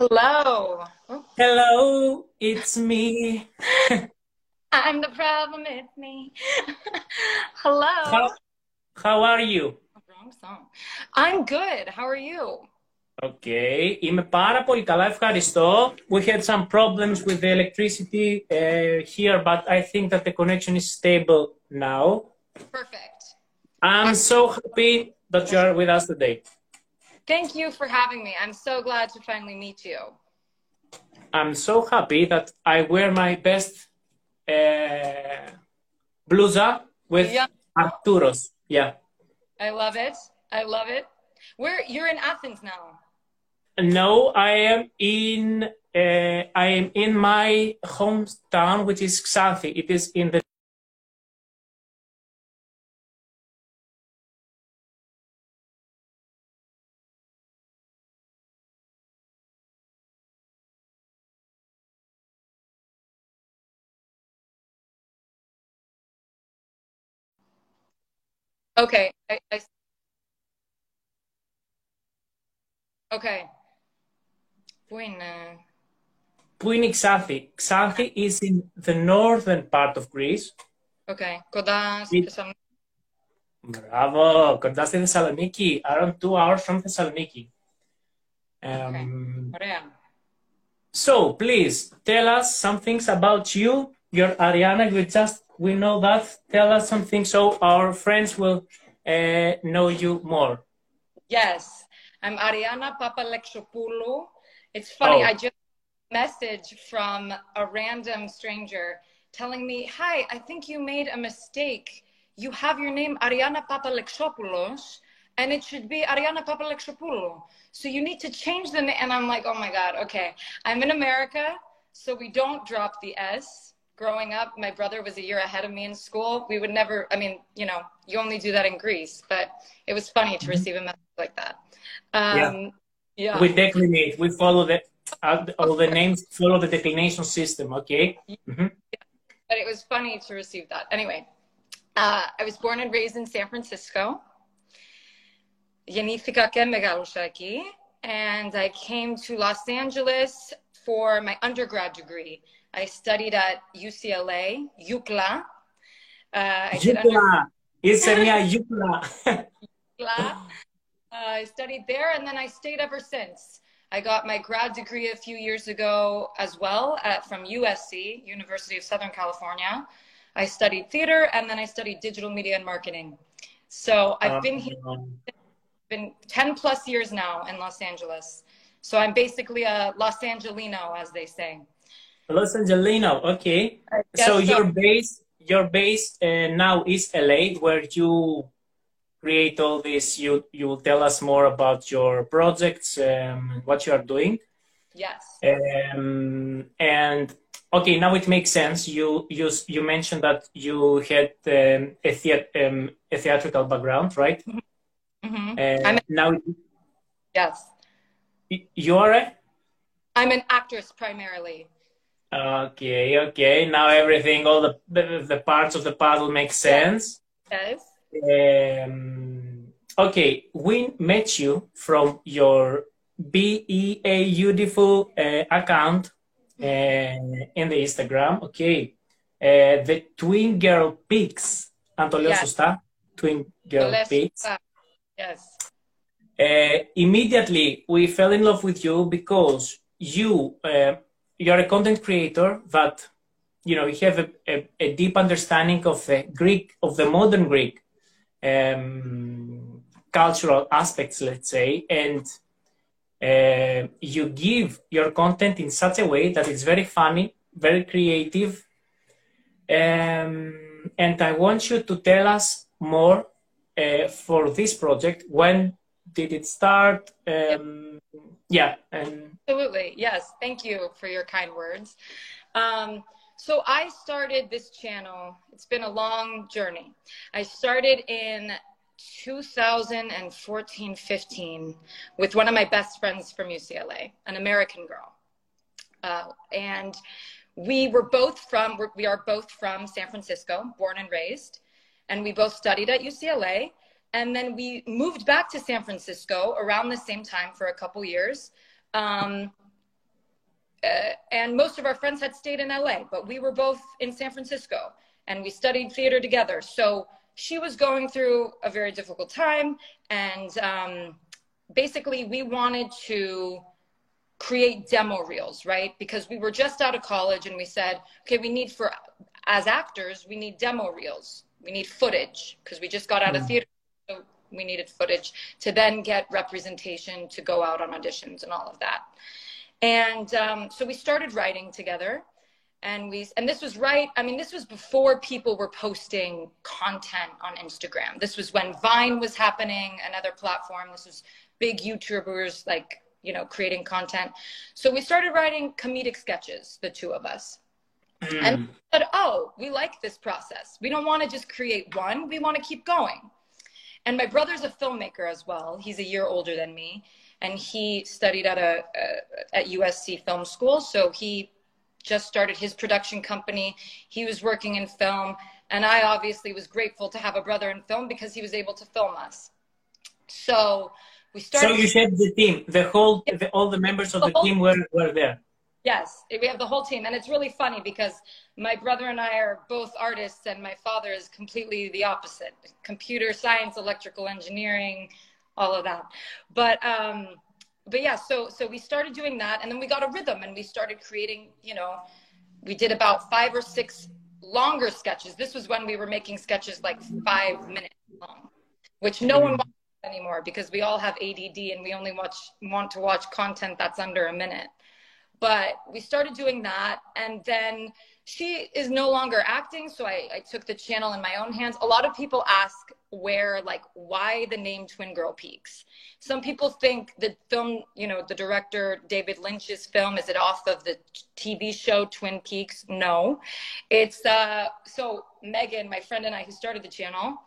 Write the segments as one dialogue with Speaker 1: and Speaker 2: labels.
Speaker 1: Hello. Oh,
Speaker 2: Hello, it's me.
Speaker 1: I'm the problem, it's me. Hello.
Speaker 2: How, how are you?
Speaker 1: Wrong song. I'm good. How are you?
Speaker 2: Okay, είμαι πάρα πολύ καλά, ευχαριστώ. We had some problems with the electricity uh, here, but I think that the connection is stable now.
Speaker 1: Perfect.
Speaker 2: I'm so happy that you are with us today.
Speaker 1: Thank you for having me. I'm so glad to finally meet you.
Speaker 2: I'm so happy that I wear my best uh, blusa with
Speaker 1: Yeah.
Speaker 2: Arturos. Yeah.
Speaker 1: I love it. I love it. Where you're in Athens now.
Speaker 2: No, I am in uh, I am in my hometown, which is Xanthi. It is in the
Speaker 1: Okay. I, I Okay. Πού είναι?
Speaker 2: Πού είναι η Xanthi? Xanthi is in the northern part of Greece.
Speaker 1: Okay. Κοντά στη
Speaker 2: It-
Speaker 1: Θεσσαλονίκη.
Speaker 2: Μπράβο, κοντά στη Θεσσαλονίκη, around two hours from Thessaloniki. Um,
Speaker 1: Ωραία.
Speaker 2: So, please tell us some things about you. you're Arianna. We just we know that. Tell us something so our friends will uh, know you more.
Speaker 1: Yes, I'm Arianna Papalexopoulou. It's funny,
Speaker 2: Oh.
Speaker 1: I just message from a random stranger telling me, "Hi, I think you made a mistake. You have your name Arianna Papalexopoulos, and it should be Arianna Papalexopoulou. So you need to change the name." And I'm like, "Oh my god, okay. I'm in America, so we don't drop the S." Growing up, my brother was a year ahead of me in school. We would never, I mean, you know, you only do that in Greece, but it was funny to receive a message like that. Um, yeah.
Speaker 2: We declinate. We follow the uh, all the names follow the declination system. Okay. Mhm.
Speaker 1: but it was funny to receive that. Anyway, uh, I was born and raised in San Francisco. Γεννήθηκα και μεγάλωσα εκεί. And I came to Los Angeles for my undergrad degree. I studied at UCLA, UCLA. Uh,
Speaker 2: UCLA. It's a
Speaker 1: UCLA. UCLA. I studied there and then I stayed ever since. I got my grad degree a few years ago as well at, from USC, University of Southern California. I studied theater and then I studied digital media and marketing. So I've been here
Speaker 2: um,
Speaker 1: been 10 plus years now in Los Angeles. So I'm basically a Los Angelino, as they say.
Speaker 2: Los Angelino. Okay. So
Speaker 1: so.
Speaker 2: your base your base uh, now is LA, where you create all this. You you will tell us more about your projects, um, what you are doing.
Speaker 1: Yes.
Speaker 2: Um, and okay, now it makes sense. You you you mentioned that you had um, a, thea- um, a theatrical background, right?
Speaker 1: hmm
Speaker 2: Uh,
Speaker 1: I'm
Speaker 2: now
Speaker 1: Yes.
Speaker 2: you are a
Speaker 1: I'm an actress primarily.
Speaker 2: Okay, okay. Now everything, all the the parts of the puzzle make sense.
Speaker 1: Yes.
Speaker 2: Um, okay, we met you from your B E A beautiful uh, account mm-hmm. uh, in the Instagram. Okay, uh, the twin girl peaks. Antolio
Speaker 1: yes.
Speaker 2: Susta, twin girl peaks.
Speaker 1: Uh, yes.
Speaker 2: Uh, immediately, we fell in love with you because you uh, you're a content creator that you know you have a, a, a deep understanding of the Greek of the modern Greek um, cultural aspects, let's say, and uh, you give your content in such a way that it's very funny, very creative, um, and I want you to tell us more uh, for this project. When did it start? Um, yeah, and
Speaker 1: Absolutely. Yes. Thank you for your kind words. Um, so I started this channel. It's been a long journey. I started in 2014 15 with one of my best friends from UCLA, an American girl. Uh, and we were both from, we are both from San Francisco, born and raised. And we both studied at UCLA. And then we moved back to San Francisco around the same time for a couple years. Um, uh, and most of our friends had stayed in LA, but we were both in San Francisco and we studied theater together. So she was going through a very difficult time. And um, basically, we wanted to create demo reels, right? Because we were just out of college and we said, okay, we need for, as actors, we need demo reels. We need footage because we just got out mm. of theater. We needed footage to then get representation to go out on auditions and all of that. And um, so we started writing together and we and this was right i mean this was before people were posting content on instagram. This was when vine was happening another platform. This was big youtubers like you know creating content. So we started writing comedic sketches the two of us. Mm. and said oh we like this process. We don't want to just create one. We want to keep going and my brother's a filmmaker as well he's a year older than me and he studied at a, a at usc film school so he just started his production company. He was working in film. And I obviously was grateful to have a brother in film because he was able to film us. So we started.
Speaker 2: So you said the team, the whole, the, all the members of the, the team were, were there.
Speaker 1: Yes, we have the whole team. And it's really funny because my brother and I are both artists, and my father is completely the opposite computer science, electrical engineering, all of that. But um, but yeah, so so we started doing that, and then we got a rhythm, and we started creating. You know, we did about five or six longer sketches. This was when we were making sketches like five minutes long, which no one watches anymore because we all have ADD and we only watch want to watch content that's under a minute. But we started doing that, and then she is no longer acting, so I, I took the channel in my own hands. A lot of people ask where like why the name twin girl peaks. Some people think the film you know the director david lynch's film is it off of the tv show twin peaks? No. It's uh so megan my friend and i who started the channel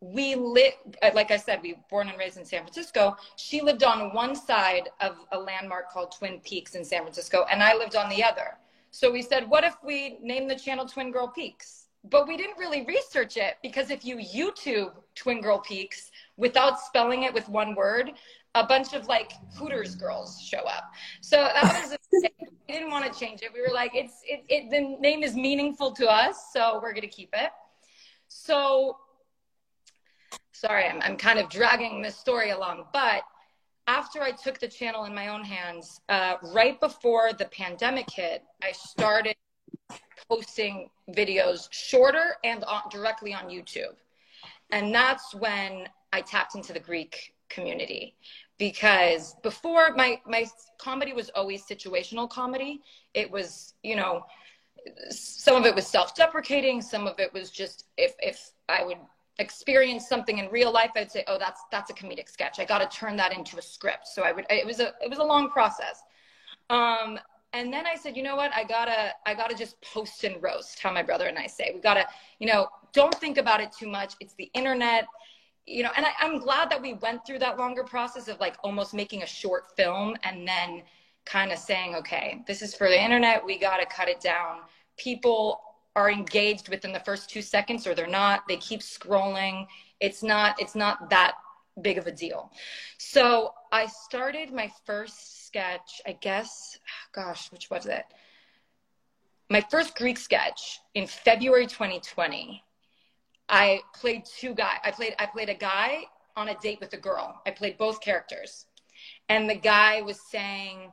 Speaker 1: we live uh, like i said we were born and raised in san francisco she lived on one side of a landmark called twin peaks in san francisco and i lived on the other so we said what if we name the channel twin girl peaks but we didn't really research it because if you YouTube Twin Girl Peaks without spelling it with one word, a bunch of like Hooters girls show up. So that was we didn't want to change it. We were like, it's it, it the name is meaningful to us, so we're gonna keep it. So sorry, I'm I'm kind of dragging this story along, but after I took the channel in my own hands, uh, right before the pandemic hit, I started posting videos shorter and on, directly on YouTube. And that's when I tapped into the Greek community because before my my comedy was always situational comedy. It was, you know, some of it was self-deprecating, some of it was just if if I would experience something in real life, I'd say, "Oh, that's that's a comedic sketch. I got to turn that into a script." So I would it was a it was a long process. Um, and then I said, you know what? I gotta, I gotta just post and roast. How my brother and I say, we gotta, you know, don't think about it too much. It's the internet, you know. And I, I'm glad that we went through that longer process of like almost making a short film and then kind of saying, okay, this is for the internet. We gotta cut it down. People are engaged within the first two seconds, or they're not. They keep scrolling. It's not, it's not that big of a deal. So I started my first sketch, I guess, gosh, which was it? My first Greek sketch in February 2020. I played two guys. I played I played a guy on a date with a girl. I played both characters. And the guy was saying,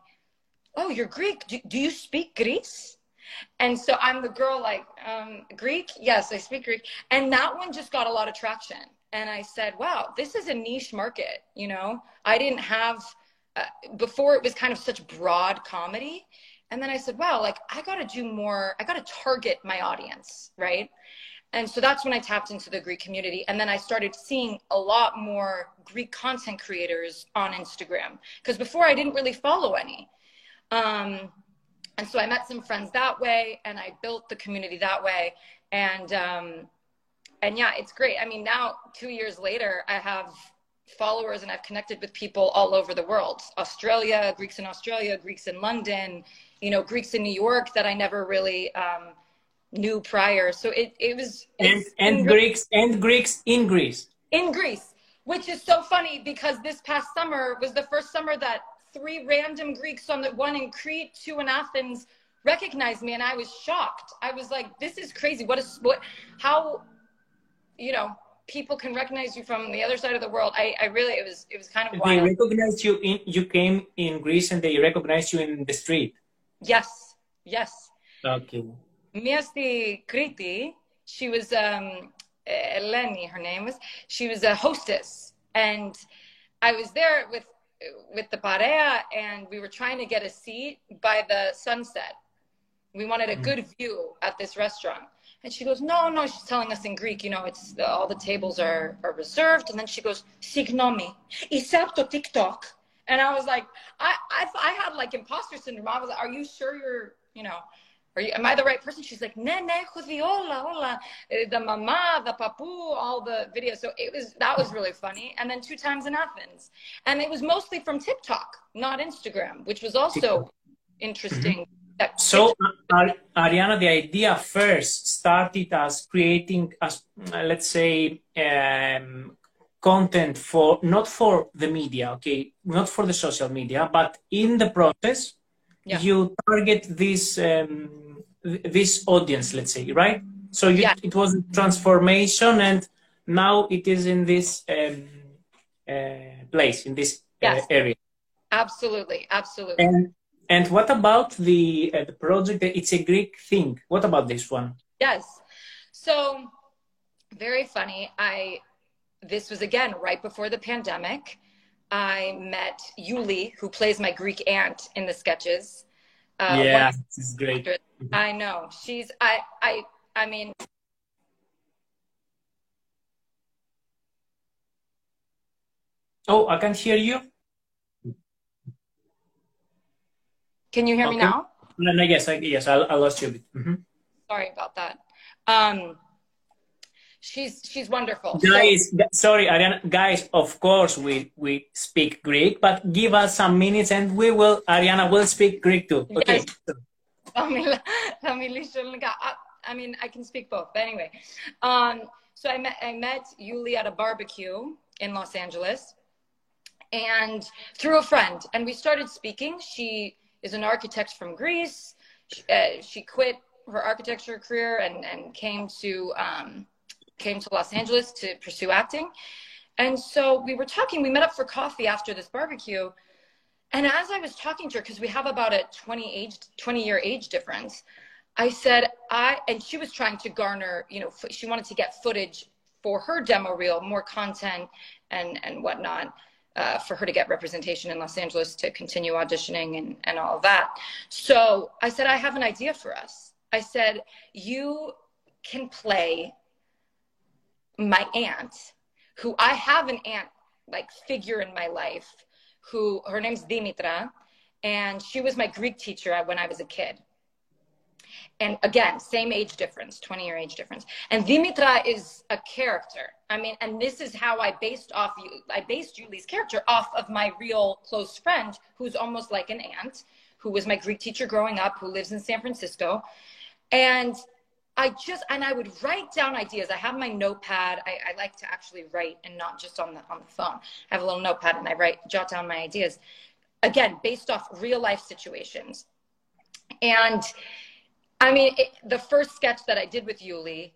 Speaker 1: "Oh, you're Greek. Do, do you speak Greece?" And so I'm the girl like, um, Greek? Yes, I speak Greek. And that one just got a lot of traction. And I said, wow, this is a niche market. You know, I didn't have uh, before it was kind of such broad comedy and then i said wow like i gotta do more i gotta target my audience right and so that's when i tapped into the greek community and then i started seeing a lot more greek content creators on instagram because before i didn't really follow any um, and so i met some friends that way and i built the community that way and um, and yeah it's great i mean now two years later i have followers and I've connected with people all over the world Australia, Greeks in Australia, Greeks in London, you know, Greeks in New York that I never really um, knew prior. So it, it was.
Speaker 2: And, and Greeks and Greeks in Greece.
Speaker 1: In Greece, which is so funny because this past summer was the first summer that three random Greeks on the one in Crete, two in Athens recognized me and I was shocked. I was like, this is crazy. What is what how you know people can recognize you from the other side of the world. I, I really it was it was kind of wild.
Speaker 2: They recognized you in you came in Greece and they recognized you in the street.
Speaker 1: Yes. Yes.
Speaker 2: Okay.
Speaker 1: Μία στη Κρήτη, she was um Eleni, her name was. She was a hostess and I was there with with the parea and we were trying to get a seat by the sunset. We wanted a mm. good view at this restaurant. And she goes, no, no, she's telling us in Greek, you know, it's the, all the tables are, are reserved. And then she goes, signomi, isapto TikTok. And I was like, I, I, I had like imposter syndrome. I was like, are you sure you're, you know, are you, am I the right person? She's like, ne, ne, hola, hola, the mama, the papu, all the videos. So it was, that was really funny. And then two times in Athens. And it was mostly from TikTok, not Instagram, which was also interesting. Mm-hmm.
Speaker 2: So, Arianna, the idea first started as creating, as let's say, um, content for not for the media, okay, not for the social media, but in the process, yeah. you target this um, this audience, let's say, right? So you, yeah. it was a transformation, and now it is in this um, uh, place, in this uh, yes. uh, area.
Speaker 1: Absolutely, absolutely.
Speaker 2: And and what about the uh, the project? It's a Greek thing. What about this one?
Speaker 1: Yes. So very funny. I this was again right before the pandemic. I met Yuli, who plays my Greek aunt in the sketches.
Speaker 2: Uh, yeah, this is great.
Speaker 1: I know. She's I I I mean
Speaker 2: Oh, I can hear you.
Speaker 1: Can you hear okay. me now?
Speaker 2: No, no, yes, I, yes, I, I lost you. Mm-hmm.
Speaker 1: Sorry about that. Um, she's she's wonderful.
Speaker 2: Guys, so, sorry, Arianna. Guys, of course we we speak Greek, but give us some minutes and we will. Arianna will speak Greek too. Okay. Yes. I
Speaker 1: mean, I can speak both. But anyway, um, so I met I met Yuli at a barbecue in Los Angeles, and through a friend, and we started speaking. She is an architect from Greece. She, uh, she quit her architecture career and, and came to um, came to Los Angeles to pursue acting. And so we were talking, we met up for coffee after this barbecue. And as I was talking to her, because we have about a 20 age, 20 year age difference, I said, I, and she was trying to garner, you know, she wanted to get footage for her demo reel, more content and, and whatnot. Uh, for her to get representation in Los Angeles to continue auditioning and, and all of that. So I said, I have an idea for us. I said, you can play my aunt, who I have an aunt like figure in my life, who her name's Dimitra, and she was my Greek teacher when I was a kid. And again, same age difference, 20 year age difference. And Dimitra is a character. I mean, and this is how I based off you. I based Yuli's character off of my real close friend, who's almost like an aunt, who was my Greek teacher growing up, who lives in San Francisco. And I just and I would write down ideas. I have my notepad. I, I, like to actually write and not just on the on the phone. I have a little notepad and I write jot down my ideas. Again, based off real life situations. And I mean, it, the first sketch that I did with Yuli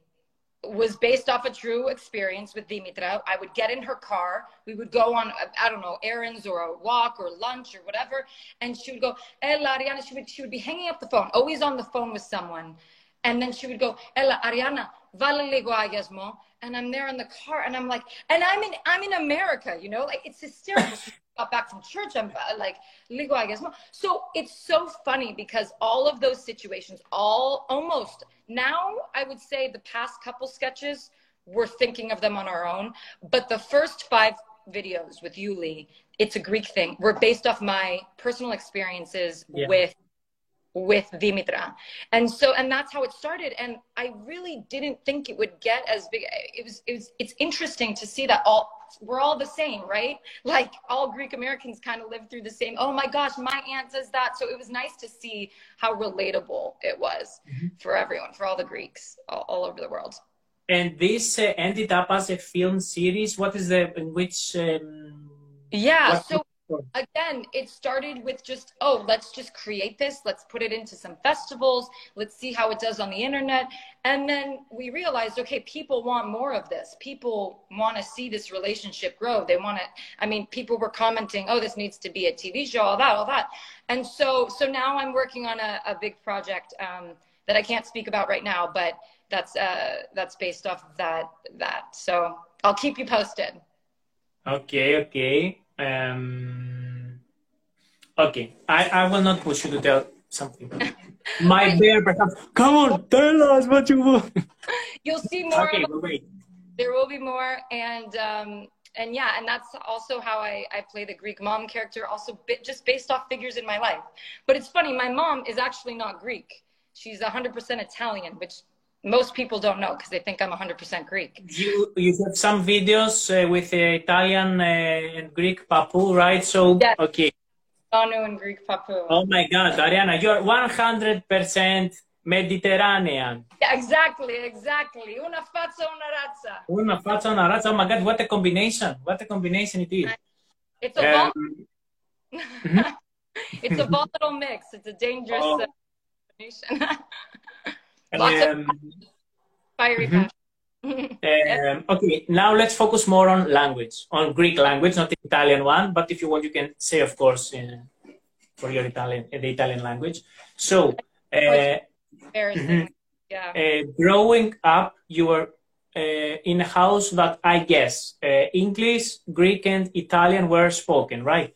Speaker 1: was based off a true experience with Dimitra. I would get in her car. We would go on, I don't know, errands or a walk or lunch or whatever. And she would go, eh, Ella, Arianna, she would, she would be hanging up the phone, always on the phone with someone. And then she would go, Ella, Arianna, vale ligo agasmo. And I'm there in the car and I'm like, and I'm in, I'm in America, you know, like it's hysterical. she got back from church. I'm uh, like, ligo agasmo. So it's so funny because all of those situations, all almost now, I would say the past couple sketches, we're thinking of them on our own. But the first five videos with Yuli, it's a Greek thing. We're based off my personal experiences yeah. with with Dimitra. And so, and that's how it started. And I really didn't think it would get as big. It was, it was, it's interesting to see that all, we're all the same, right? Like all Greek Americans kind of live through the same, oh my gosh, my aunt does that. So it was nice to see how relatable it was mm-hmm. for everyone, for all the Greeks all, all over the world.
Speaker 2: And this uh, ended up as a film series. What is the, in which, um,
Speaker 1: yeah, so again, it started with just, oh, let's just create this. Let's put it into some festivals. Let's see how it does on the internet. And then we realized, okay, people want more of this. People want to see this relationship grow. They want to, I mean, people were commenting, oh, this needs to be a TV show, all that, all that. And so, so now I'm working on a, a big project um, that I can't speak about right now, but that's, uh, that's based off of that, that. So I'll keep you posted.
Speaker 2: Okay, okay. Um, okay, I, I will not push you to tell something. My bear, perhaps. Come on, tell us what you want.
Speaker 1: You'll see more.
Speaker 2: Okay, wait.
Speaker 1: There will be more, and um, and yeah, and that's also how I, I play the Greek mom character, also just based off figures in my life. But it's funny, my mom is actually not Greek. She's 100% Italian, which most people don't know because they think I'm 100% Greek.
Speaker 2: You you have some videos uh, with uh, Italian uh, and Greek papu, right? So
Speaker 1: yes.
Speaker 2: okay.
Speaker 1: Danu and Greek papu.
Speaker 2: Oh my God, Arianna, you're 100% Mediterranean.
Speaker 1: Yeah, exactly, exactly. Una faccia, una razza.
Speaker 2: Una faccia, una razza. Oh my God, what a combination! What a combination it is.
Speaker 1: It's a um, mm-hmm. it's a volatile mix. It's a dangerous oh. Uh, combination. Um, fiery mm-hmm.
Speaker 2: um, okay, now let's focus more on language, on Greek language, not the Italian one, but if you want, you can say, of course, uh, for your Italian, uh, the Italian language. So, uh,
Speaker 1: mm-hmm. yeah.
Speaker 2: Uh, growing up, you were uh, in a house that I guess uh, English, Greek, and Italian were spoken, right?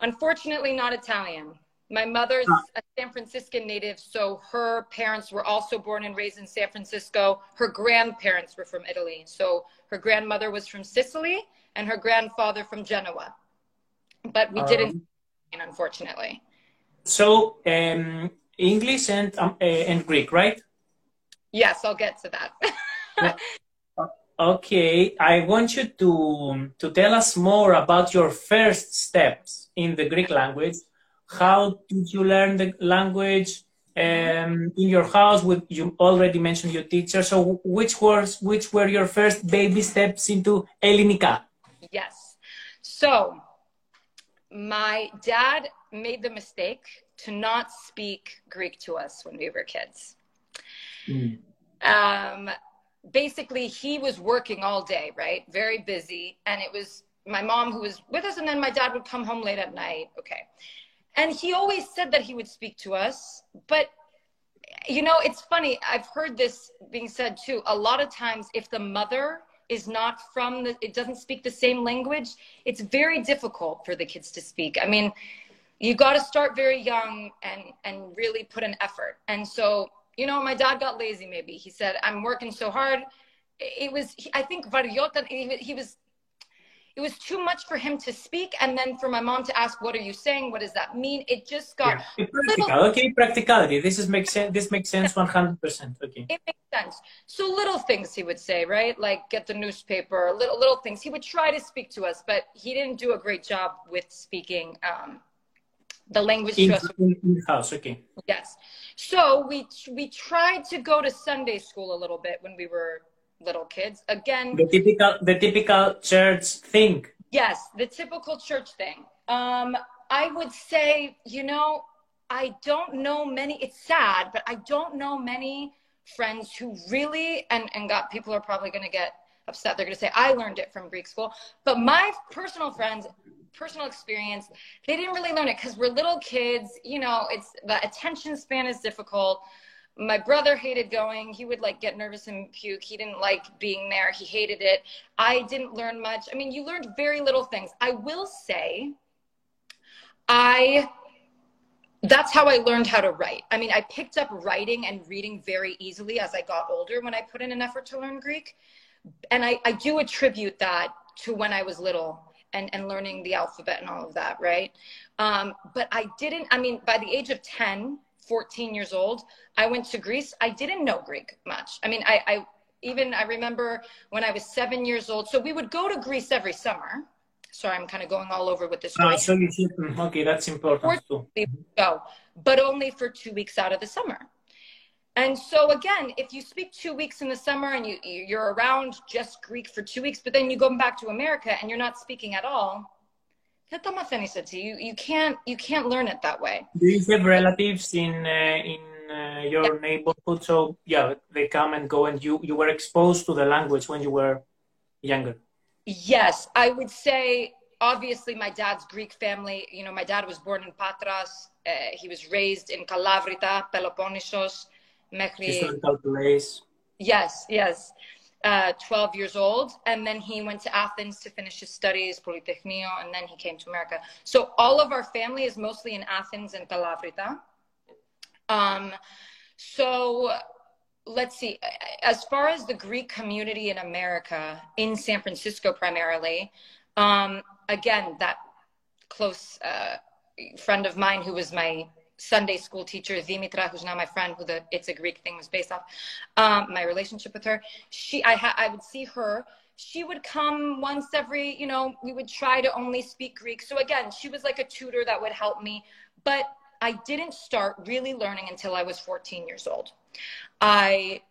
Speaker 1: Unfortunately, not Italian. My mother's a San Franciscan native, so her parents were also born and raised in San Francisco. Her grandparents were from Italy. So her grandmother was from Sicily and her grandfather from Genoa. But we didn't, um, unfortunately.
Speaker 2: So um, English and, um, uh, and Greek, right?
Speaker 1: Yes, I'll get to that.
Speaker 2: yeah. Okay, I want you to, to tell us more about your first steps in the Greek language how did you learn the language um, in your house? With you already mentioned your teacher. So which was which were your first baby steps into Ellinika?
Speaker 1: Yes. So my dad made the mistake to not speak Greek to us when we were kids. Mm. Um, basically, he was working all day, right? Very busy, and it was my mom who was with us, and then my dad would come home late at night. Okay. And he always said that he would speak to us. But, you know, it's funny. I've heard this being said too. A lot of times, if the mother is not from the, it doesn't speak the same language, it's very difficult for the kids to speak. I mean, you got to start very young and, and really put an effort. And so, you know, my dad got lazy maybe. He said, I'm working so hard. It was, I think, Variota, he was it was too much for him to speak and then for my mom to ask what are you saying? What does that mean? It just got
Speaker 2: yeah. practical little... okay practicality this is makes sense this makes sense 100% okay.
Speaker 1: It makes sense. So little things he would say right? Like get the newspaper little little things. He would try to speak to us but he didn't do a great job with speaking um, the language
Speaker 2: in, to us. in, in house okay.
Speaker 1: Yes. So we we tried to go to sunday school a little bit when we were little kids. Again,
Speaker 2: the typical the typical church thing.
Speaker 1: Yes, the typical church thing. Um, I would say, you know, I don't know many. It's sad, but I don't know many friends who really and and got people are probably going to get upset. They're going to say I learned it from Greek school, but my personal friends personal experience they didn't really learn it because we're little kids you know it's the attention span is difficult my brother hated going. He would like get nervous and puke. He didn't like being there. He hated it. I didn't learn much. I mean you learned very little things. I will say i that's how i learned how to write. I mean i picked up writing and reading very easily as i got older when i put in an effort to learn greek. And i, I do attribute that to when i was little and, and learning the alphabet and all of that right? Um, but i didn't i mean by the age of 10 14 years old, I went to Greece. I didn't know Greek much. I mean, I, I even I remember when I was seven years old. So we would go to Greece every summer. Sorry, I'm kind of going all over with this.
Speaker 2: Oh, so you should, okay, that's important too.
Speaker 1: Go, but only for two weeks out of the summer. And so again, if you speak two weeks in the summer and you you're around just Greek for two weeks, but then you go back to America and you're not speaking at all, that homogeneity, you, you can't you can't learn it that way.
Speaker 2: Do you have relatives in uh, in uh, your yeah. neighborhood? So yeah, they come and go, and you you were exposed to the language when you were younger.
Speaker 1: Yes, I would say obviously my dad's Greek family. You know, my dad was born in Patras. Uh, he was raised in Kalavrita, Peloponnesos, Mehri.
Speaker 2: Historical place.
Speaker 1: Yes, yes. Uh, 12 years old. And then he went to Athens to finish his studies, Polytechnio, and then he came to America. So all of our family is mostly in Athens and Kalavrita. Um, so let's see. As far as the Greek community in America, in San Francisco primarily, um, again, that close uh, friend of mine who was my Sunday school teacher, Dimitra, who's now my friend, who the It's a Greek thing was based off, um, my relationship with her, she, I, ha- I would see her. She would come once every, you know, we would try to only speak Greek. So again, she was like a tutor that would help me. But I didn't start really learning until I was 14 years old. I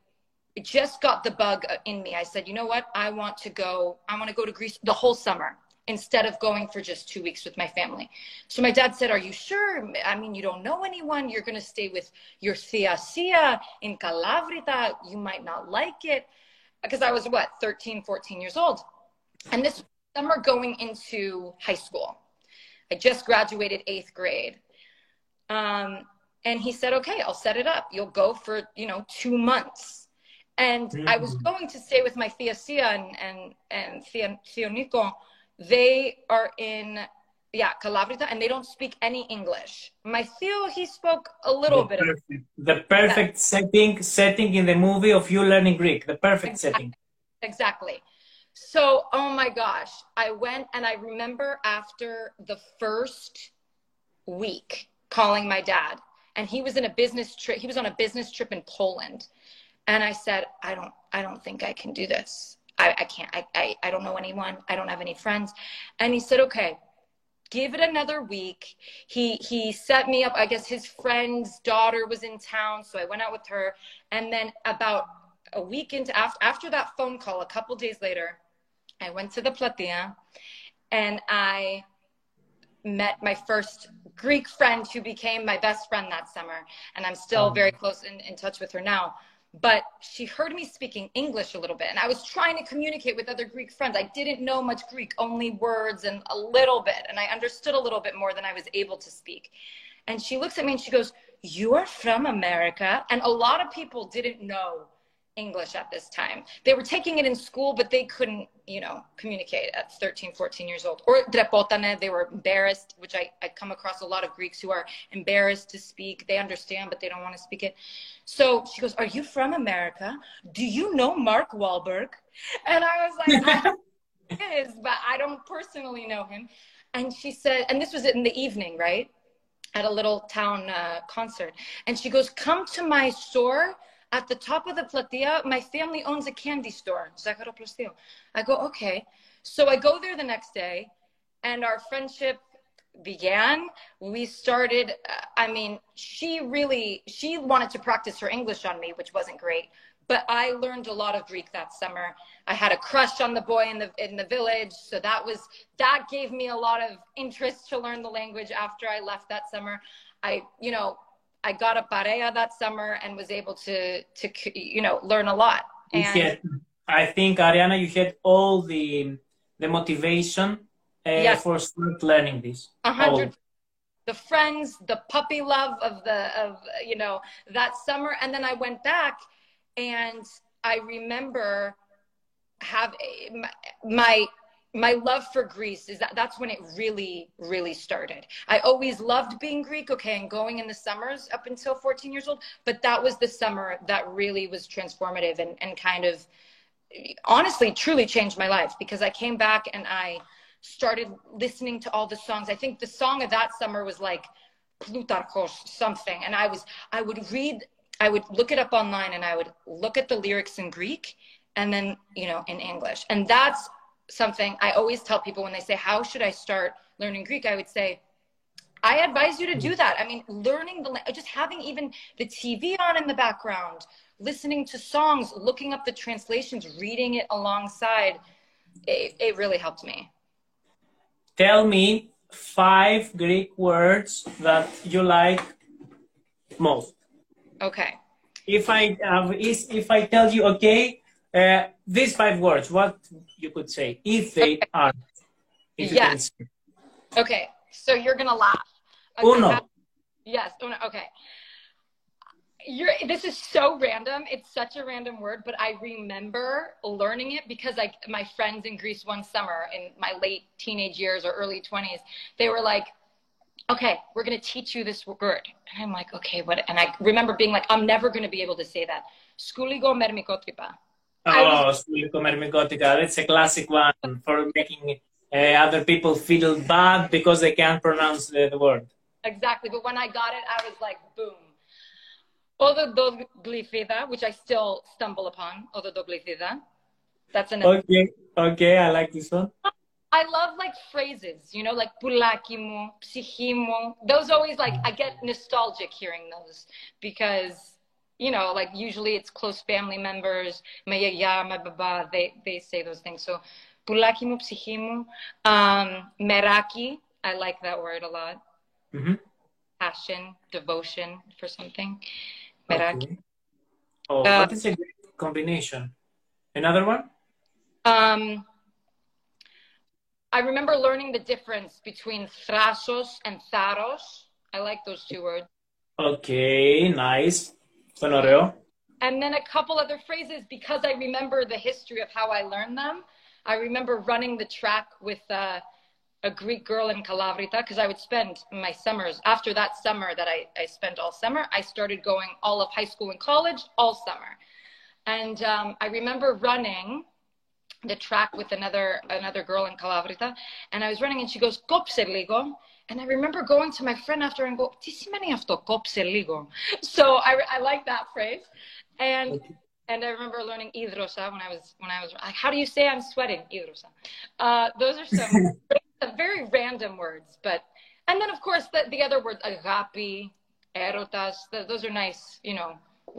Speaker 1: just got the bug in me. I said, you know what? I want to go, I want to go to Greece the whole summer instead of going for just two weeks with my family. So my dad said, Are you sure? I mean, you don't know anyone. You're going to stay with your Thea Sia in Kalavrita. You might not like it. Because I was what, 13, 14 years old. And this summer going into high school. I just graduated eighth grade. Um, and he said, Okay, I'll set it up. You'll go for, you know, two months. And mm-hmm. I was mm. going to stay with my Thea Sia and, and, and Thea, Thea Nico they are in yeah Kalavrita and they don't speak any English. My Theo he spoke a little
Speaker 2: the
Speaker 1: bit.
Speaker 2: Perfect, of the perfect yeah. setting setting in the movie of you learning Greek. The perfect
Speaker 1: exactly.
Speaker 2: setting.
Speaker 1: Exactly. So oh my gosh, I went and I remember after the first week calling my dad and he was in a business trip he was on a business trip in Poland and I said I don't I don't think I can do this I, I can't, I, I, I don't know anyone. I don't have any friends. And he said, okay, give it another week. He, he set me up. I guess his friend's daughter was in town. So I went out with her. And then about a week into after, after that phone call, a couple days later, I went to the Platia and I met my first Greek friend who became my best friend that summer. And I'm still um, very close in, in touch with her now but she heard me speaking English a little bit. And I was trying to communicate with other Greek friends. I didn't know much Greek, only words and a little bit. And I understood a little bit more than I was able to speak. And she looks at me and she goes, You are from America? And a lot of people didn't know English at this time. They were taking it in school, but they couldn't, you know, communicate at 13, 14 years old. Or drepotane, they were embarrassed, which I, I come across a lot of Greeks who are embarrassed to speak. They understand, but they don't want to speak it. So she goes, Are you from America? Do you know Mark Wahlberg? And I was like, It is, but I don't personally know him. And she said, and this was in the evening, right? At a little town uh, concert. And she goes, Come to my store at the top of the platea, my family owns a candy store, Zakharoplastio. I go, okay. So I go there the next day, and our friendship began. We started, I mean, she really, she wanted to practice her English on me, which wasn't great. But I learned a lot of Greek that summer. I had a crush on the boy in the in the village, so that was that gave me a lot of interest to learn the language after I left that summer. I, you know, I got a parea that summer and was able to to you know learn a lot. And
Speaker 2: had, I think Arianna, you had all the the motivation uh, yes. for start learning this.
Speaker 1: A hundred. The friends, the puppy love of the of you know that summer, and then I went back, and I remember have my, my my love for Greece is that that's when it really, really started. I always loved being Greek, okay, and going in the summers up until 14 years old, but that was the summer that really was transformative and, and kind of honestly, truly changed my life because I came back and I started listening to all the songs. I think the song of that summer was like Plutarchos something. And I was, I would read, I would look it up online and I would look at the lyrics in Greek and then, you know, in English. And that's something I always tell people when they say, How should I start learning Greek? I would say, I advise you to do that. I mean, learning the just having even the TV on in the background, listening to songs, looking up the translations, reading it alongside, it, it really helped me.
Speaker 2: Tell me five Greek words that you like most.
Speaker 1: Okay.
Speaker 2: If I uh, if I tell you okay, uh, these five words, what you could say if they
Speaker 1: Okay.
Speaker 2: are. If
Speaker 1: Yes. Okay. So you're gonna laugh. Okay,
Speaker 2: Uno.
Speaker 1: Yes. Uno. Okay. You're, this is so random. It's such a random word, but I remember learning it because like my friends in Greece one summer in my late teenage years or early 20s, they were like, okay, we're going to teach you this word. And I'm like, okay, what? And I remember being like, I'm never going to be able to say that. Skuligo mermikotripa.
Speaker 2: Oh, Skulikomermikotika. That's a classic one for making uh, other people feel bad because they can't pronounce the, the word.
Speaker 1: Exactly. But when I got it, I was like, boom. Odo Ododoglifida, which I still stumble upon. Odo Ododoglifida. That's an.
Speaker 2: Okay, okay, I like this one.
Speaker 1: I love like phrases, you know, like pulaki mu, psychi mu. Those always like, I get nostalgic hearing those because, you know, like usually it's close family members. My yaya, my baba, they, they say those things. So pulaki mu, psychi mu. Um, meraki. I like that word a lot.
Speaker 2: Mhm.
Speaker 1: Passion, devotion for something. Meraki.
Speaker 2: Okay. Oh,
Speaker 1: Uh,
Speaker 2: that is a great combination. Another one?
Speaker 1: Um, I remember learning the difference between thrasos and tharos. I like those two words.
Speaker 2: Okay, nice.
Speaker 1: And then a couple other phrases because I remember the history of how I learned them. I remember running the track with uh, a Greek girl in Kalavrita because I would spend my summers after that summer that I, I spent all summer. I started going all of high school and college all summer, and um, I remember running the track with another another girl in Kalavrita, and I was running, and she goes "Kopse ligo," And I remember going to my friend after and go, "Τι σημαίνει αυτό, κόψε λίγο?" So I, I like that phrase, and
Speaker 2: Okay.
Speaker 1: and I remember learning idrosa when I was when I was like, how do you say I'm sweating? Idrosa. Uh, those are some very random words, but and then of course the, the other words, agapi, erotas. th those are nice, you know,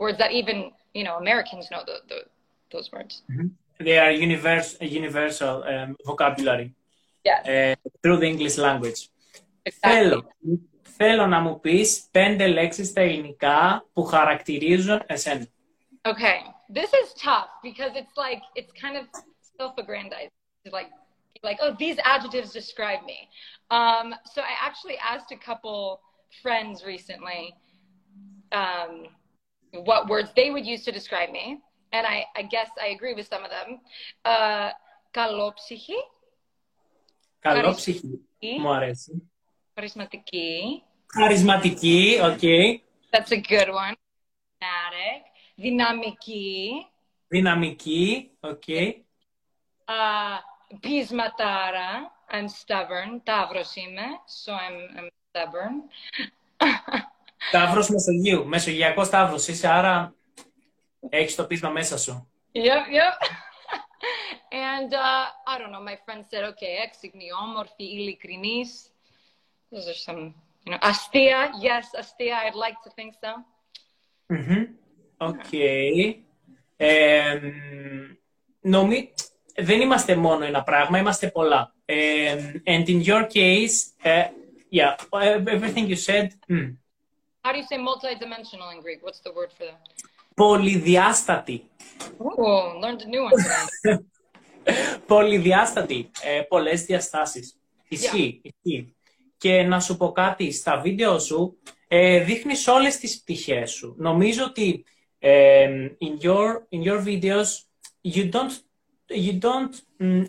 Speaker 1: words that even you know Americans know the, the, those words.
Speaker 2: They are universe, universal um, vocabulary
Speaker 1: Yes,
Speaker 2: uh, through the English language.
Speaker 1: exactly.
Speaker 2: Θέλω, θέλω να μου πεις πέντε λέξεις στα ελληνικά που χαρακτηρίζουν εσένα.
Speaker 1: Okay, this is tough because it's like it's kind of self-aggrandized. It's Like, like oh, these adjectives describe me. Um, so I actually asked a couple friends recently um, what words they would use to describe me, and I, I guess I agree with some of them. Uh, καλόψυχη,
Speaker 2: Καλό
Speaker 1: Χαρισ-
Speaker 2: ψυχή. Μου αρέσει.
Speaker 1: Charismatic.
Speaker 2: Χαρισματική, okay.
Speaker 1: That's a good one. Dramatic. Δυναμική.
Speaker 2: Δυναμική, okay.
Speaker 1: Uh, πεισματάρα. I'm stubborn. Ταύρος είμαι. So I'm, I'm stubborn.
Speaker 2: Ταύρος Μεσογείου. Μεσογειακός Ταύρος είσαι, άρα έχεις το πείσμα μέσα σου.
Speaker 1: Yep, yep. and uh, I don't know, my friend said, okay, έξυπνη, όμορφη, ειλικρινής. Those are some, you know, αστεία. Yes, αστεία. I'd like to think so.
Speaker 2: Μμμ. Οκ. Εμ, νομι... Δεν είμαστε μόνο ένα πράγμα, είμαστε πολλά. Εμ, and in your case, uh, yeah, everything you said, mm,
Speaker 1: How do you say multidimensional in Greek? What's the word for that?
Speaker 2: πολυδιάστατη.
Speaker 1: Oh, learned a new one today.
Speaker 2: Πολυδιάστατη. Ε, πολλές διαστάσεις. Ισχύει, ισχύει. Και να σου πω κάτι, στα βίντεο σου ε, δείχνεις όλες τις πτυχές σου. Νομίζω ότι ε, in, your, in your videos you don't, you don't, mm,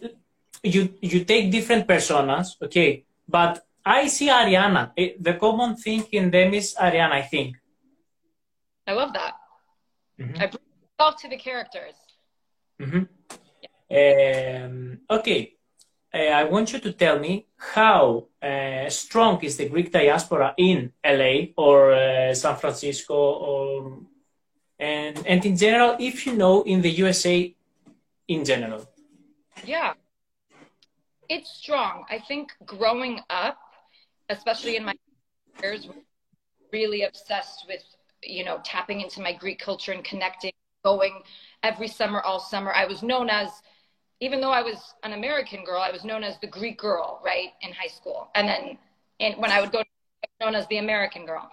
Speaker 2: you, you take different personas, okay, but I see Ariana. Eh, The common thing in them is Ariana, I think.
Speaker 1: I love that.
Speaker 2: Mhm.
Speaker 1: I bring myself to the characters.
Speaker 2: Mhm. Um, okay. Uh, I want you to tell me how uh, strong is the Greek diaspora in LA or uh, San Francisco or and and in general, if you know in the USA in general.
Speaker 1: Yeah. It's strong. I think growing up, especially in my years, really obsessed with, you know, tapping into my Greek culture and connecting, going every summer, all summer. I was known as, even though I was an American girl, I was known as the Greek girl, right, in high school. And then and when I would go to known as the American girl.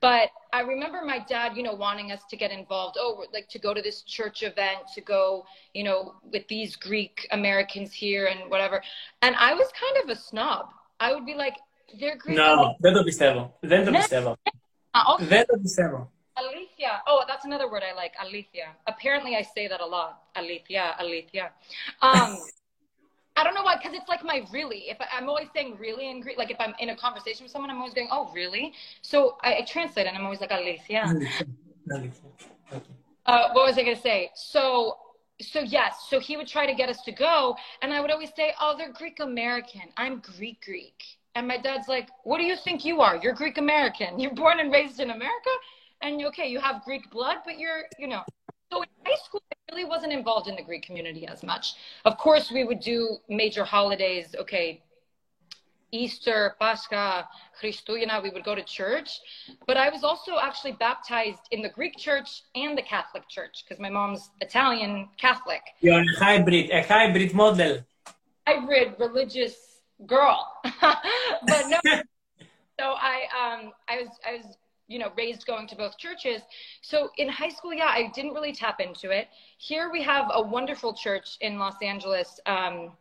Speaker 1: But I remember my dad, you know, wanting us to get involved. Oh, like to go to this church event, to go, you know, with these Greek Americans here and whatever. And I was kind of a snob. I would be like, they're Greek.
Speaker 2: No, δεν το πιστεύω. Δεν το πιστεύω. Δεν το πιστεύω.
Speaker 1: Alicia. Oh, that's another word I like. Alicia. Apparently, I say that a lot. Alicia, Alicia. Um, I don't know why, because it's like my really. If I, am always saying really in Greek, like if I'm in a conversation with someone, I'm always going, oh, really? So I, I translate and I'm always like, Alicia. Uh, what was I going to say? So, so yes, so he would try to get us to go, and I would always say, oh, they're Greek American. I'm Greek Greek. And my dad's like, what do you think you are? You're Greek American. You're born and raised in America, and okay, you have Greek blood, but you're, you know. So in high school, I really wasn't involved in the Greek community as much. Of course, we would do major holidays. Okay, Easter, Pascha, Christuyana, we would go to church. But I was also actually baptized in the Greek church and the Catholic church because my mom's Italian Catholic.
Speaker 2: You're a hybrid, a hybrid model.
Speaker 1: Hybrid religious girl. but no. so I um I was I was you know, raised going to both churches. So in high school, yeah, I didn't really tap into it. Here we have a wonderful church in Los Angeles. Um,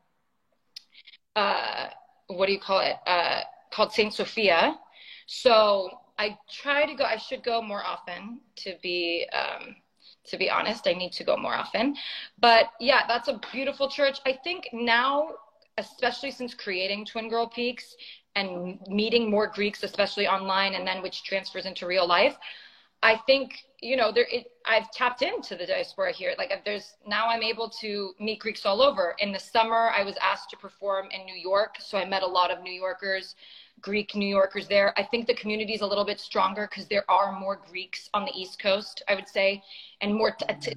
Speaker 1: uh, what do you call it? Uh, called Saint Sophia. So I try to go. I should go more often. To be um, to be honest, I need to go more often. But yeah, that's a beautiful church. I think now, especially since creating Twin Girl Peaks, and meeting more Greeks, especially online, and then which transfers into real life. I think you know there. It, I've tapped into the diaspora here. Like there's now I'm able to meet Greeks all over. In the summer, I was asked to perform in New York, so I met a lot of New Yorkers, Greek New Yorkers there. I think the community is a little bit stronger because there are more Greeks on the East Coast, I would say, and more tight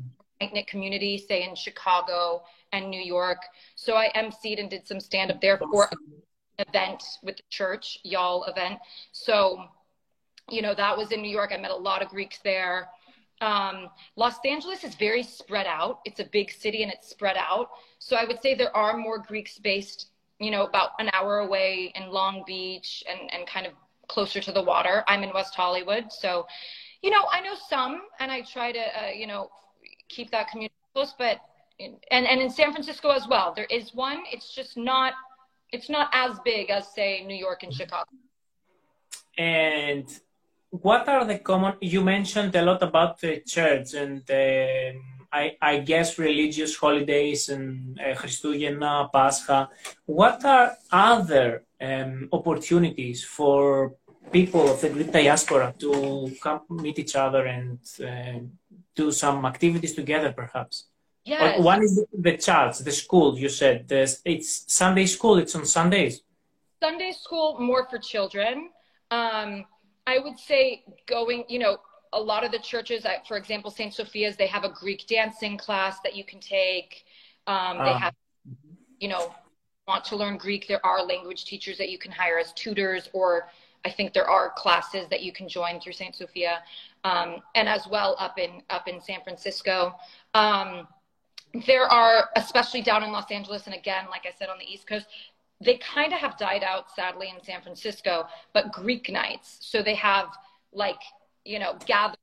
Speaker 1: knit community, say in Chicago and New York. So I emceed and did some stand up there for event with the church, y'all event. So, you know, that was in New York. I met a lot of Greeks there. Um, Los Angeles is very spread out. It's a big city and it's spread out. So I would say there are more Greeks based, you know, about an hour away in Long Beach and, and kind of closer to the water. I'm in West Hollywood. So, you know, I know some and I try to, uh, you know, keep that community close, but, and, and in San Francisco as well, there is one. It's just not it's not as big as say New York and Chicago.
Speaker 2: And what are the common? You mentioned a lot about the church and I, I, guess religious holidays and uh, Pascha. What are other um, opportunities for people of the Greek diaspora to come meet each other and uh, do some activities together, perhaps?
Speaker 1: Yes.
Speaker 2: One is the church, the school. You said it's Sunday school. It's on Sundays.
Speaker 1: Sunday school more for children. Um, I would say going. You know, a lot of the churches, for example, Saint Sophia's, they have a Greek dancing class that you can take. Um, they uh, have, you know, want to learn Greek. There are language teachers that you can hire as tutors, or I think there are classes that you can join through Saint Sophia, um, and as well up in up in San Francisco. Um, there are, especially down in Los Angeles, and again, like I said, on the East Coast, they kind of have died out, sadly, in San Francisco, but Greek nights. So they have like, you know, gather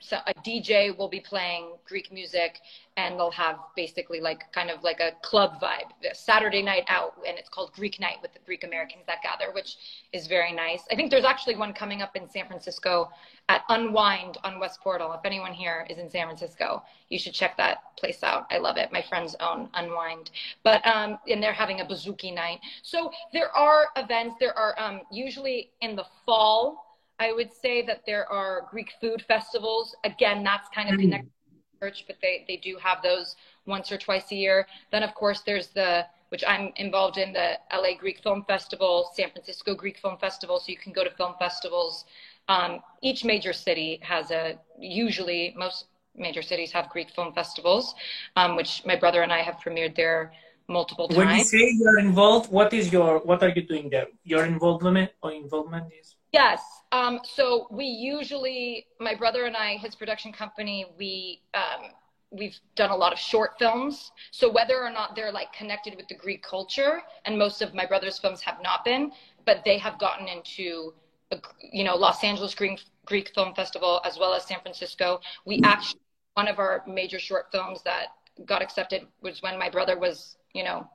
Speaker 1: so a DJ will be playing Greek music and they'll have basically like kind of like a club vibe, Saturday night out, and it's called Greek Night with the Greek Americans that gather, which is very nice. I think there's actually one coming up in San Francisco at Unwind on West Portal. If anyone here is in San Francisco, you should check that place out. I love it. My friends own Unwind, but um, and they're having a bouzouki night. So there are events. There are um, usually in the fall I would say that there are Greek food festivals. Again, that's kind of mm. connected to church, but they, they do have those once or twice a year. Then, of course, there's the, which I'm involved in, the LA Greek Film Festival, San Francisco Greek Film Festival. So you can go to film festivals. Um, each major city has a, usually, most major cities have Greek film festivals, um, which my brother and I have premiered there multiple times.
Speaker 2: When you say you're involved, what is your, what are you doing there? Your involvement or involvement is?
Speaker 1: Yes. Um, so we usually, my brother and I, his production company, we um, we've done a lot of short films. So whether or not they're like connected with the Greek culture, and most of my brother's films have not been, but they have gotten into, a, you know, Los Angeles Greek Greek Film Festival as well as San Francisco. We actually one of our major short films that got accepted was when my brother was, you know,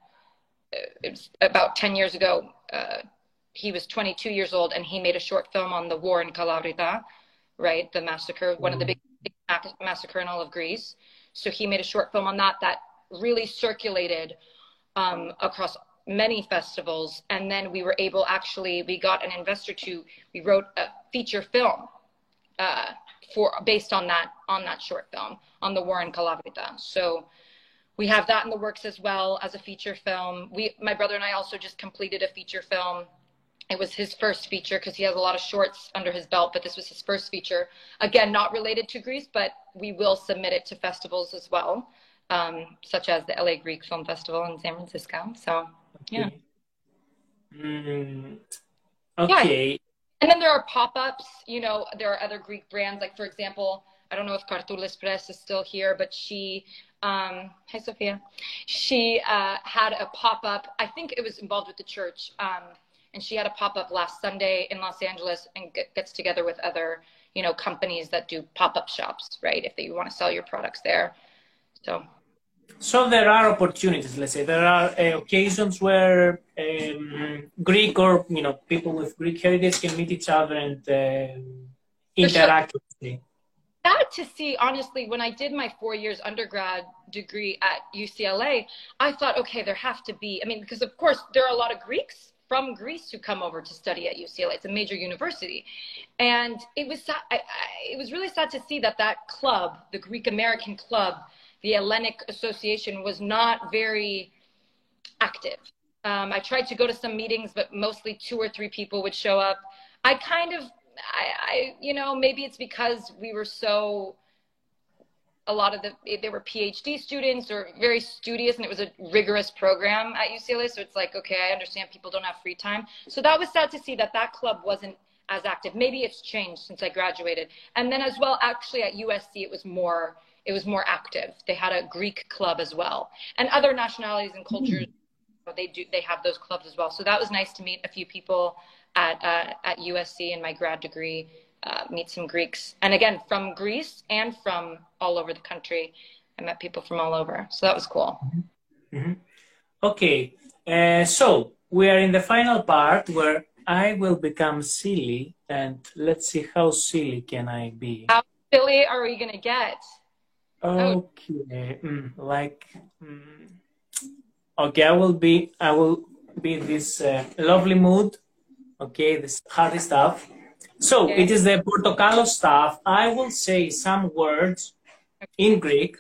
Speaker 1: it was about 10 years ago. Uh, he was 22 years old and he made a short film on the war in Kalavrita, right? The massacre, one of the big massacre in all of Greece. So he made a short film on that that really circulated um, across many festivals. And then we were able, actually, we got an investor to, we wrote a feature film uh, for based on that on that short film on the war in Kalavrita. So we have that in the works as well as a feature film. We, my brother and I, also just completed a feature film it was his first feature because he has a lot of shorts under his belt, but this was his first feature. Again, not related to Greece, but we will submit it to festivals as well, um, such as the LA Greek Film Festival in San Francisco. So, yeah.
Speaker 2: Mm, okay.
Speaker 1: Yeah. And then there are pop-ups. You know, there are other Greek brands. Like for example, I don't know if Kartoulis Press is still here, but she, um, hi Sophia, she uh, had a pop-up. I think it was involved with the church. Um, and she had a pop-up last Sunday in Los Angeles and get, gets together with other, you know, companies that do pop-up shops, right? If you want to sell your products there. So.
Speaker 2: So there are opportunities. Let's say there are uh, occasions where um, Greek or you know people with Greek heritage can meet each other and uh, interact. Sure.
Speaker 1: Sad to see, honestly, when I did my four years undergrad degree at UCLA, I thought, okay, there have to be. I mean, because of course there are a lot of Greeks from Greece who come over to study at UCLA. It's a major university, and it was I, I, it was really sad to see that that club, the Greek American club, the Hellenic Association, was not very active. Um, I tried to go to some meetings, but mostly two or three people would show up. I kind of, I, I you know, maybe it's because we were so a lot of the they were PhD students or very studious, and it was a rigorous program at UCLA. So it's like, okay, I understand people don't have free time. So that was sad to see that that club wasn't as active. Maybe it's changed since I graduated. And then as well, actually at USC, it was more it was more active. They had a Greek club as well, and other nationalities and cultures. Mm-hmm. They do they have those clubs as well. So that was nice to meet a few people at uh, at USC in my grad degree uh, meet some Greeks. And again, from Greece and from all over the country. I met people from all over. So that was cool.
Speaker 2: Mm-hmm. Okay. Uh, so we are in the final part where I will become silly. And let's see how silly can I be.
Speaker 1: How silly are we going to get?
Speaker 2: Okay. Mm, like, mm. okay, I will be, I will be in this uh, lovely mood. Okay, this hearty stuff. So okay. it is the Portokalo stuff. I will say some words in Greek,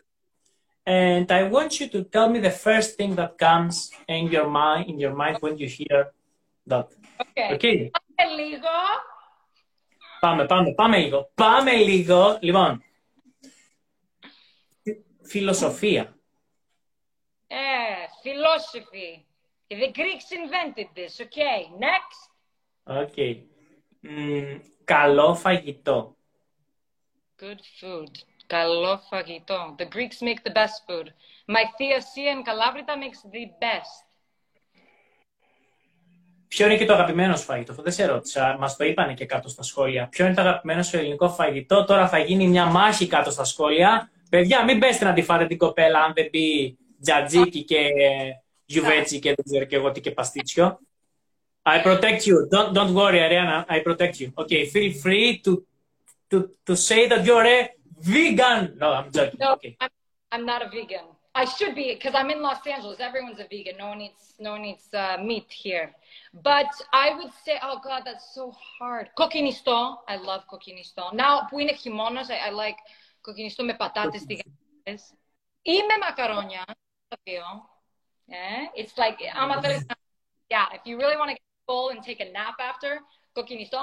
Speaker 2: and I want you to tell me the first thing that comes in your mind in your mind when you hear that.
Speaker 1: Okay. okay. Πάμε λίγο.
Speaker 2: Πάμε, πάμε, πάμε λίγο. Πάμε λίγο. Λοιπόν. Φιλοσοφία.
Speaker 1: Eh, philosophy. The Greeks invented this. Okay, next.
Speaker 2: Okay. Mm, καλό φαγητό.
Speaker 1: Good food. Καλό φαγητό. The Greeks make the best food. My θεία in Calabria makes the best.
Speaker 2: Ποιο είναι και το αγαπημένο σου φαγητό, αυτό δεν σε ρώτησα. Μας το είπανε και κάτω στα σχόλια. Ποιο είναι το αγαπημένο σου ελληνικό φαγητό; Τώρα θα γίνει μια μάχη κάτω στα σχόλια. Παιδιά, μην πέστε να τη φάτε την κοπέλα αν δεν πει τζατζίκι και γιουβέτσι και δεν ξέρω και εγώ τι και παστίτσιο. I protect you. Don't don't worry, Arianna. I protect you. Okay, feel free to to to say that you're a vegan. No, I'm joking.
Speaker 1: No,
Speaker 2: okay.
Speaker 1: I'm, I'm not a vegan. I should be because I'm in Los Angeles. Everyone's a vegan. No one eats no one eats uh, meat here. But I would say, oh God, that's so hard. Coquinisto, I love coquinisto. Now που είναι χειμώνας, I, I like coquinisto με πατάτες τηγανιτές ή με μακαρόνια. It's like, άμα θέλεις yeah, if you really want to get full and take a nap after cooking isto.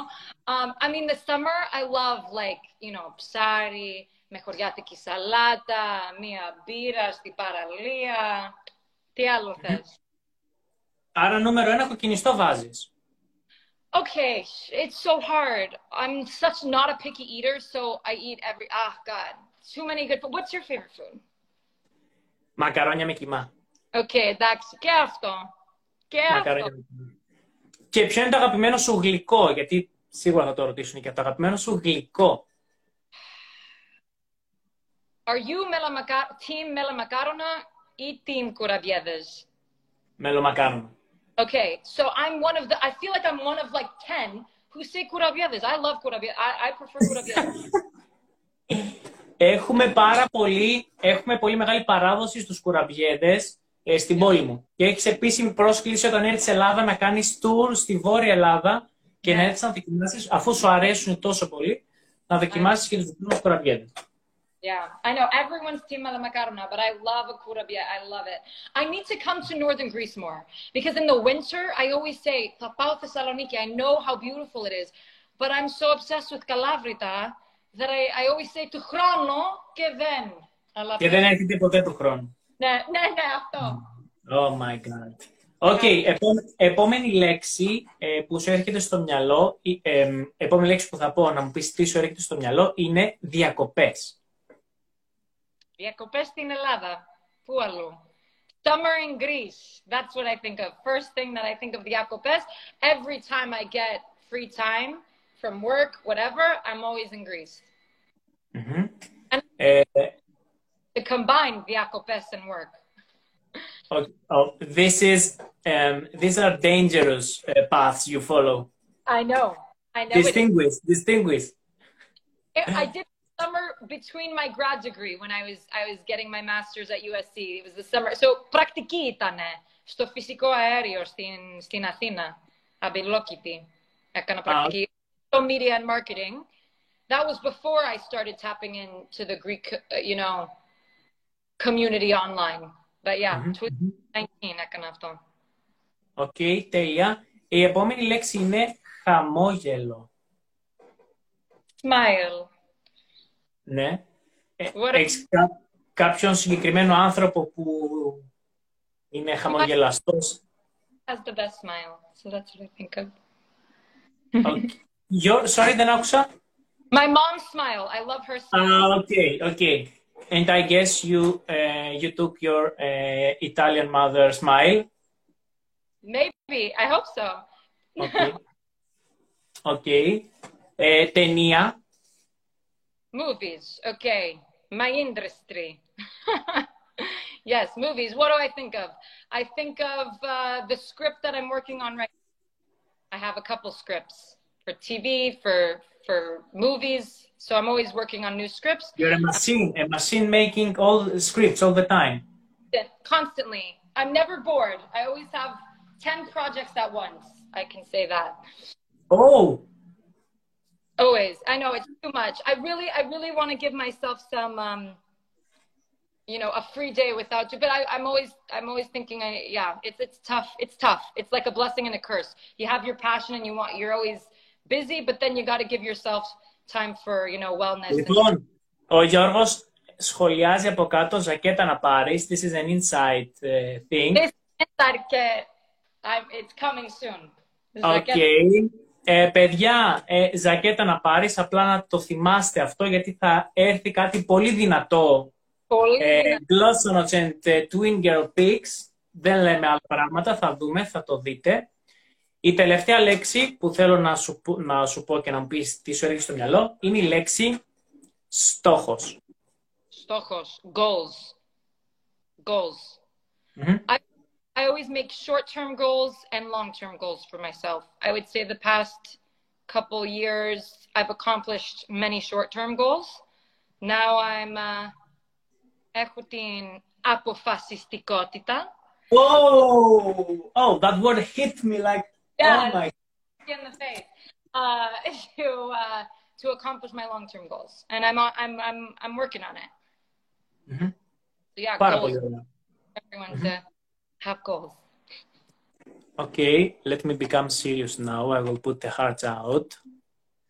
Speaker 1: Um, I mean, the summer, I love like, you know, ψάρι, με χωριάτικη σαλάτα, μία μπύρα στη παραλία. Τι άλλο θες.
Speaker 2: Άρα νούμερο ένα κοκκινιστό βάζεις.
Speaker 1: Okay, it's so hard. I'm such not a picky eater, so I eat every. Ah, God, too many good. What's your favorite food?
Speaker 2: Μακαρόνια με κοιμά.
Speaker 1: Οκ, εντάξει, και αυτό. Και
Speaker 2: Μακαρόνια
Speaker 1: αυτό.
Speaker 2: Με κοιμά. Και ποιο είναι το αγαπημένο σου γλυκό, γιατί σίγουρα θα το ρωτήσουν και το αγαπημένο σου γλυκό.
Speaker 1: Are you Melamaka- team Melamakarona ή team Kurabievas?
Speaker 2: Μελομακάρονα.
Speaker 1: Okay, so I'm one of the, I feel like I'm one of like 10 who say Kurabievas. I love Kurabievas. I, I prefer Kurabievas.
Speaker 2: Έχουμε πάρα πολύ, έχουμε πολύ μεγάλη παράδοση στους κουραμπιέδες ε, στην πόλη μου. Και έχεις επίσημη πρόσκληση όταν έρθεις Ελλάδα να κάνεις tour στη Βόρεια Ελλάδα και να έρθεις να δοκιμάσεις, αφού σου αρέσουν τόσο πολύ, να δοκιμάσεις και τους δικούς μας κουραμπιέδες.
Speaker 1: yeah, I know everyone's team Melamakarona, but I love a Kurabia. I love it. I need to come to northern Greece more because in the winter, I always say, "Θα πάω Thessaloniki." I know how beautiful it is, but I'm so obsessed with Kalavrita that I, I always say, to chrono και δεν. Αλλά
Speaker 2: Και δεν έρχεται ποτέ του χρόνου.
Speaker 1: Ναι, ναι, ναι, αυτό.
Speaker 2: Oh my god. Οκ, επόμε- επόμενη λέξη ε, που σου έρχεται στο μυαλό, η- εμ, επόμενη λέξη που θα πω να μου πεις τι σου έρχεται στο μυαλό είναι διακοπές.
Speaker 1: Διακοπές στην Ελλάδα. Πού αλλού; Summer in Greece. That's what I think of. First thing that I think of διακοπές. Every time I get free time from work, whatever, I'm always in Greece.
Speaker 2: Μμμ.
Speaker 1: And-
Speaker 2: Ε,
Speaker 1: To combine διακοπές and work.
Speaker 2: Okay. Oh, this is um, these are dangerous uh, paths you follow.
Speaker 1: I know. I know. It,
Speaker 2: Distinguish, distinguish.
Speaker 1: I did summer between my grad degree when I was I was getting my master's at USC. It was the summer. So πρακτική ήταν στο φυσικό αέριο στην, στην Αθήνα. Αμπελόκητη. Έκανα πρακτική. So media and marketing. That was before I started tapping into the Greek, uh, you know, community online. But yeah, 2019 έκανα αυτό.
Speaker 2: Οκ, τέλεια. Η επόμενη λέξη είναι χαμόγελο.
Speaker 1: Smile.
Speaker 2: Ναι. Ε,
Speaker 1: What-
Speaker 2: έχεις κά- κάποιον συγκεκριμένο άνθρωπο που είναι χαμογελαστός.
Speaker 1: Has the best smile. So that's what I think of.
Speaker 2: Okay. Your, sorry, δεν άκουσα.
Speaker 1: My mom's smile. I love her smile.
Speaker 2: Ah, okay, okay. And I guess you uh, you took your uh, Italian mother's smile.
Speaker 1: Maybe I hope so.
Speaker 2: okay. okay. Uh, tenia.
Speaker 1: Movies. Okay. My industry. yes, movies. What do I think of? I think of uh, the script that I'm working on right. Now. I have a couple scripts for TV, for for movies. So I'm always working on new scripts.
Speaker 2: You're a machine, a machine making all scripts all the time.
Speaker 1: Constantly. I'm never bored. I always have 10 projects at once. I can say that.
Speaker 2: Oh,
Speaker 1: Always. I know it's too much. I really, I really want to give myself some, um, you know, a free day without you. But I, I'm always, I'm always thinking, I, yeah, it's, it's tough. It's tough. It's like a blessing and a curse. You have your passion and you want, you're always busy, but then you got to give yourself time for, you know, wellness. and-
Speaker 2: λοιπόν, ο Γιώργος σχολιάζει από κάτω ζακέτα να πάρεις. This is an inside uh, thing.
Speaker 1: This is like, uh, I'm, it's coming soon. This is
Speaker 2: Οκ.
Speaker 1: like-
Speaker 2: Ε, παιδιά, ε, ζακέτα να πάρεις, απλά να το θυμάστε αυτό, γιατί θα έρθει κάτι πολύ δυνατό.
Speaker 1: Πολύ
Speaker 2: Ε,
Speaker 1: δυνατό.
Speaker 2: Glossonots and ε, Twin Girl Pics. Δεν λέμε άλλα πράγματα, θα δούμε, θα το δείτε. Η τελευταία λέξη που θέλω να σου, πω- να σου πω και να μου πεις τι σου έρχεται στο μυαλό είναι η λέξη στόχος.
Speaker 1: Στόχος. Goals. Goals.
Speaker 2: Μμμ.
Speaker 1: I, I always make short term goals and long term goals for myself. I would say the past couple years, I've accomplished many short term goals. Now I'm uh, έχω την αποφασιστικότητα.
Speaker 2: Oh, oh, that word hit me like,
Speaker 1: Yeah.
Speaker 2: oh my
Speaker 1: in the face uh, to uh, to accomplish my long term goals, and I'm on, I'm I'm I'm working on it.
Speaker 2: Mhm.
Speaker 1: So yeah,
Speaker 2: Πάρα
Speaker 1: goals.
Speaker 2: πολύ ωραία.
Speaker 1: Everyone to have goals.
Speaker 2: Okay, let me become serious now. I will put the hearts out.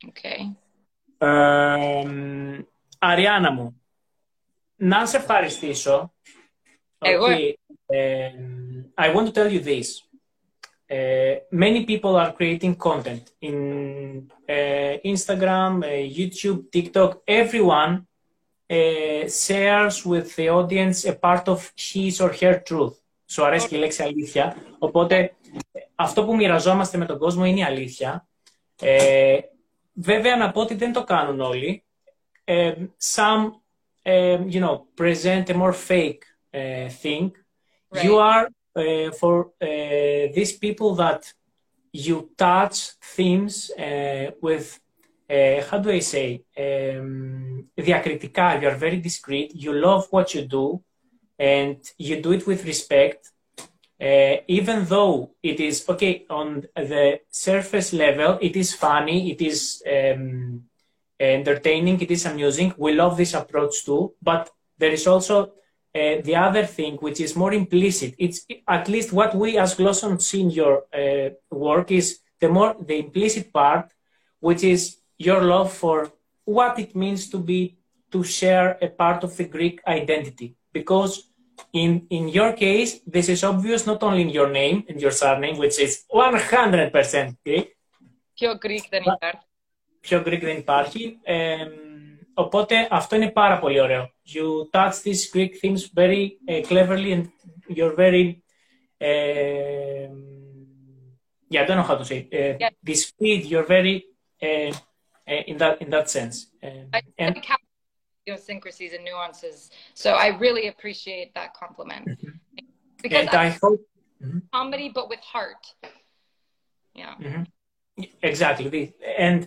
Speaker 1: Okay.
Speaker 2: Ε, Αριάννα μου, να σε ευχαριστήσω.
Speaker 1: Εγώ.
Speaker 2: Okay, um, I want to tell you this. Uh, many people are creating content in uh, Instagram, uh, YouTube, TikTok. Everyone uh, shares with the audience a part of his or her truth. Σου αρέσει και η λέξη αλήθεια. Οπότε αυτό που μοιραζόμαστε με τον κόσμο είναι η αλήθεια. Ε, βέβαια να πω ότι δεν το κάνουν όλοι. Ε, some, ε, you know, present a more fake uh, thing.
Speaker 1: Right.
Speaker 2: You are uh, for uh, these people that you touch themes uh, with, uh, how do I say, um, diacritica. You are very discreet. You love what you do, and you do it with respect. even though it is okay on the surface level, it is funny, it is um, entertaining, it is amusing. We love this approach too, but there is also uh, the other thing which is more implicit it's at least what we as glossons see in your uh, work is the more the implicit part which is your love for what it means to be to share a part of the greek identity because in in your case this is obvious not only in your name and your surname which is 100% greek
Speaker 1: Πιο Greek δεν
Speaker 2: Μα-
Speaker 1: υπάρχει.
Speaker 2: πιο Greek δεν υπάρχει. Ε, Οπότε αυτό είναι πάρα πολύ ωραίο. You touch these Greek themes very uh, cleverly and you're very... Uh, yeah, I don't know how to say it. Uh,
Speaker 1: yeah.
Speaker 2: This feed, you're very uh, in that in that sense.
Speaker 1: I,
Speaker 2: and
Speaker 1: I idiosyncrasies and nuances. So I really appreciate that compliment. Mm-hmm. Because
Speaker 2: I, I hope mm-hmm.
Speaker 1: comedy, but with heart. Yeah.
Speaker 2: Mm-hmm. Exactly. And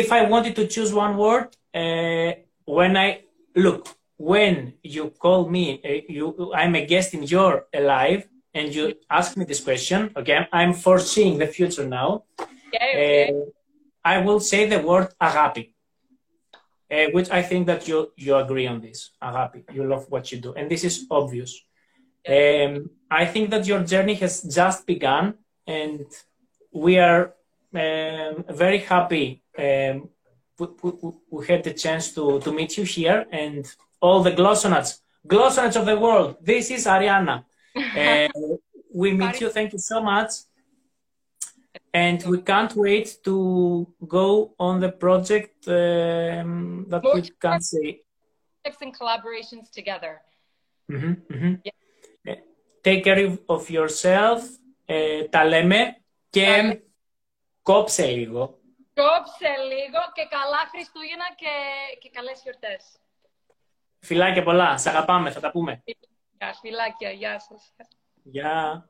Speaker 2: if I wanted to choose one word, uh, when I look, when you call me, uh, you I'm a guest in your live, and you ask me this question. Okay, I'm foreseeing the future now.
Speaker 1: Okay.
Speaker 2: Uh, I will say the word agapi, uh, which I think that you you agree on this. Agapi, you love what you do, and this is obvious. Um, I think that your journey has just begun, and we are um, very happy um, we, we, we, had the chance to, to meet you here and all the glossonauts, glossonauts of the world. This is Arianna. Uh, we meet you. Thank you so much. And we can't wait to go on the project um, that we can see.
Speaker 1: Projects and collaborations together.
Speaker 2: Mm-hmm, mm-hmm. Yeah. Uh, take care of yourself. Ε, τα λέμε και κόψε λίγο.
Speaker 1: Κόψε λίγο και καλά Χριστούγεννα και, και καλές γιορτές.
Speaker 2: Φιλάκια πολλά. Σ' αγαπάμε. Θα τα πούμε.
Speaker 1: Γεια, φιλάκια, γεια σας.
Speaker 2: Γεια.